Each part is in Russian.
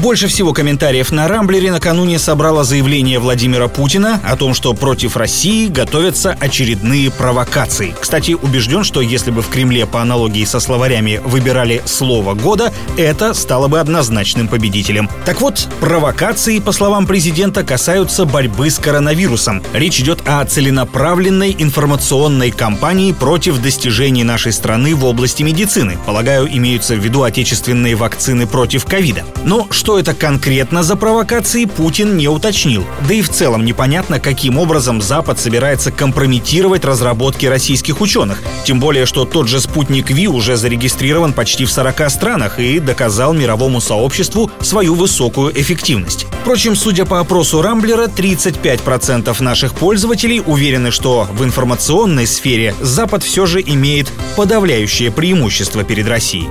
больше всего комментариев на Рамблере накануне собрало заявление Владимира Путина о том, что против России готовятся очередные провокации. Кстати, убежден, что если бы в Кремле по аналогии со словарями выбирали слово года, это стало бы однозначным победителем. Так вот, провокации, по словам президента, касаются борьбы с коронавирусом. Речь идет о целенаправленной информационной кампании против достижений нашей страны в области медицины. Полагаю, имеются в виду отечественные вакцины против ковида. Но что это конкретно за провокации, Путин не уточнил. Да и в целом непонятно, каким образом Запад собирается компрометировать разработки российских ученых. Тем более, что тот же спутник Ви уже зарегистрирован почти в 40 странах и доказал мировому сообществу свою высокую эффективность. Впрочем, судя по опросу Рамблера, 35% наших пользователей уверены, что в информационной сфере Запад все же имеет подавляющее преимущество перед Россией.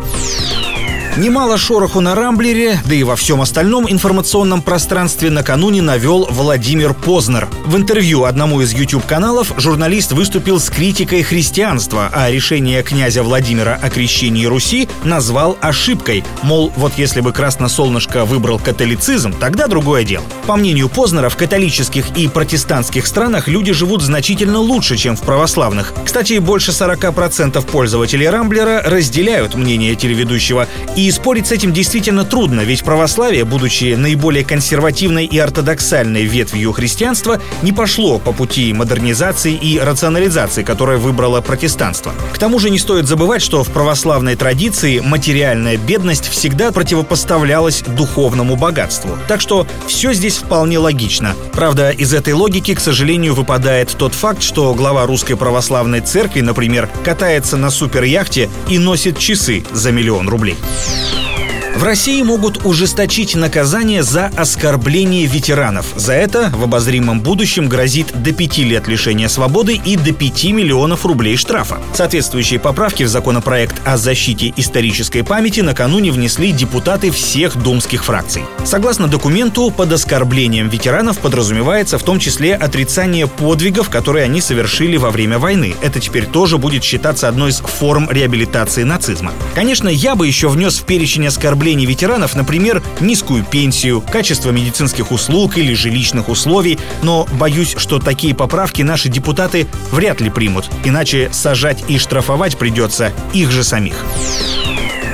Немало шороху на Рамблере, да и во всем остальном информационном пространстве накануне навел Владимир Познер. В интервью одному из YouTube-каналов журналист выступил с критикой христианства, а решение князя Владимира о крещении Руси назвал ошибкой. Мол, вот если бы Красносолнышко выбрал католицизм, тогда другое дело. По мнению Познера, в католических и протестантских странах люди живут значительно лучше, чем в православных. Кстати, больше 40% пользователей Рамблера разделяют мнение телеведущего и и спорить с этим действительно трудно, ведь православие, будучи наиболее консервативной и ортодоксальной ветвью христианства, не пошло по пути модернизации и рационализации, которое выбрало протестанство. К тому же не стоит забывать, что в православной традиции материальная бедность всегда противопоставлялась духовному богатству. Так что все здесь вполне логично. Правда, из этой логики, к сожалению, выпадает тот факт, что глава Русской Православной Церкви, например, катается на суперяхте и носит часы за миллион рублей. Peace. В России могут ужесточить наказание за оскорбление ветеранов. За это в обозримом будущем грозит до пяти лет лишения свободы и до 5 миллионов рублей штрафа. Соответствующие поправки в законопроект о защите исторической памяти накануне внесли депутаты всех думских фракций. Согласно документу, под оскорблением ветеранов подразумевается в том числе отрицание подвигов, которые они совершили во время войны. Это теперь тоже будет считаться одной из форм реабилитации нацизма. Конечно, я бы еще внес в перечень оскорблений потреблений ветеранов, например, низкую пенсию, качество медицинских услуг или жилищных условий, но боюсь, что такие поправки наши депутаты вряд ли примут, иначе сажать и штрафовать придется их же самих.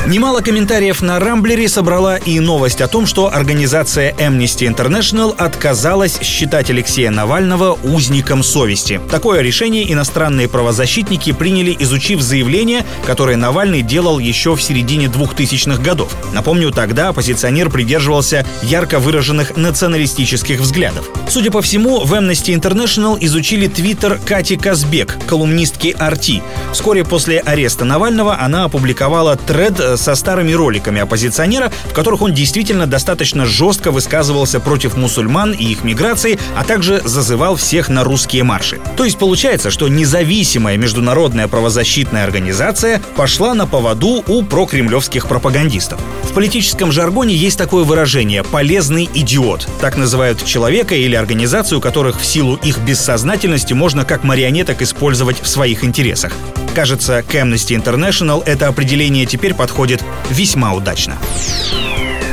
Немало комментариев на Рамблере собрала и новость о том, что организация Amnesty International отказалась считать Алексея Навального узником совести. Такое решение иностранные правозащитники приняли, изучив заявление, которое Навальный делал еще в середине 2000-х годов. Напомню, тогда оппозиционер придерживался ярко выраженных националистических взглядов. Судя по всему, в Amnesty International изучили твиттер Кати Казбек, колумнистки Арти. Вскоре после ареста Навального она опубликовала тред со старыми роликами оппозиционера, в которых он действительно достаточно жестко высказывался против мусульман и их миграции, а также зазывал всех на русские марши. То есть получается, что независимая международная правозащитная организация пошла на поводу у прокремлевских пропагандистов. В политическом жаргоне есть такое выражение «полезный идиот». Так называют человека или организацию, которых в силу их бессознательности можно как марионеток использовать в своих интересах. Кажется, к Amnesty International это определение теперь подходит весьма удачно.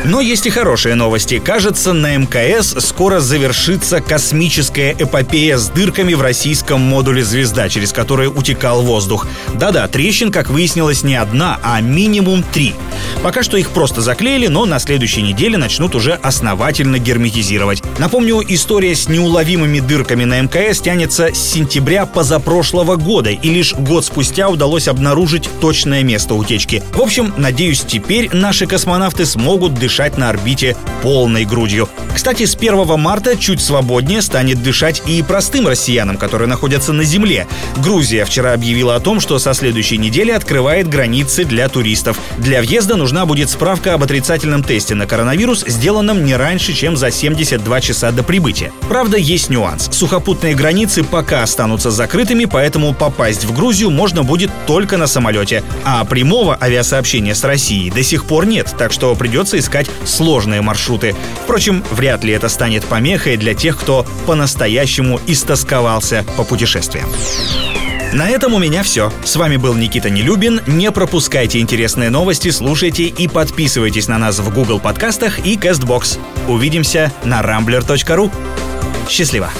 Но есть и хорошие новости. Кажется, на МКС скоро завершится космическая эпопея с дырками в российском модуле «Звезда», через которые утекал воздух. Да-да, трещин, как выяснилось, не одна, а минимум три. Пока что их просто заклеили, но на следующей неделе начнут уже основательно герметизировать. Напомню, история с неуловимыми дырками на МКС тянется с сентября позапрошлого года, и лишь год спустя удалось обнаружить точное место утечки. В общем, надеюсь, теперь наши космонавты смогут дышать на орбите полной грудью. Кстати, с 1 марта чуть свободнее станет дышать и простым россиянам, которые находятся на Земле. Грузия вчера объявила о том, что со следующей недели открывает границы для туристов. Для въезда нужна будет справка об отрицательном тесте на коронавирус, сделанном не раньше, чем за 72 часа до прибытия. Правда, есть нюанс. Сухопутные границы пока останутся закрытыми, поэтому попасть в Грузию можно будет только на самолете. А прямого авиасообщения с Россией до сих пор нет, так что придется искать пересекать сложные маршруты. Впрочем, вряд ли это станет помехой для тех, кто по-настоящему истосковался по путешествиям. На этом у меня все. С вами был Никита Нелюбин. Не пропускайте интересные новости, слушайте и подписывайтесь на нас в Google подкастах и CastBox. Увидимся на rambler.ru. Счастливо!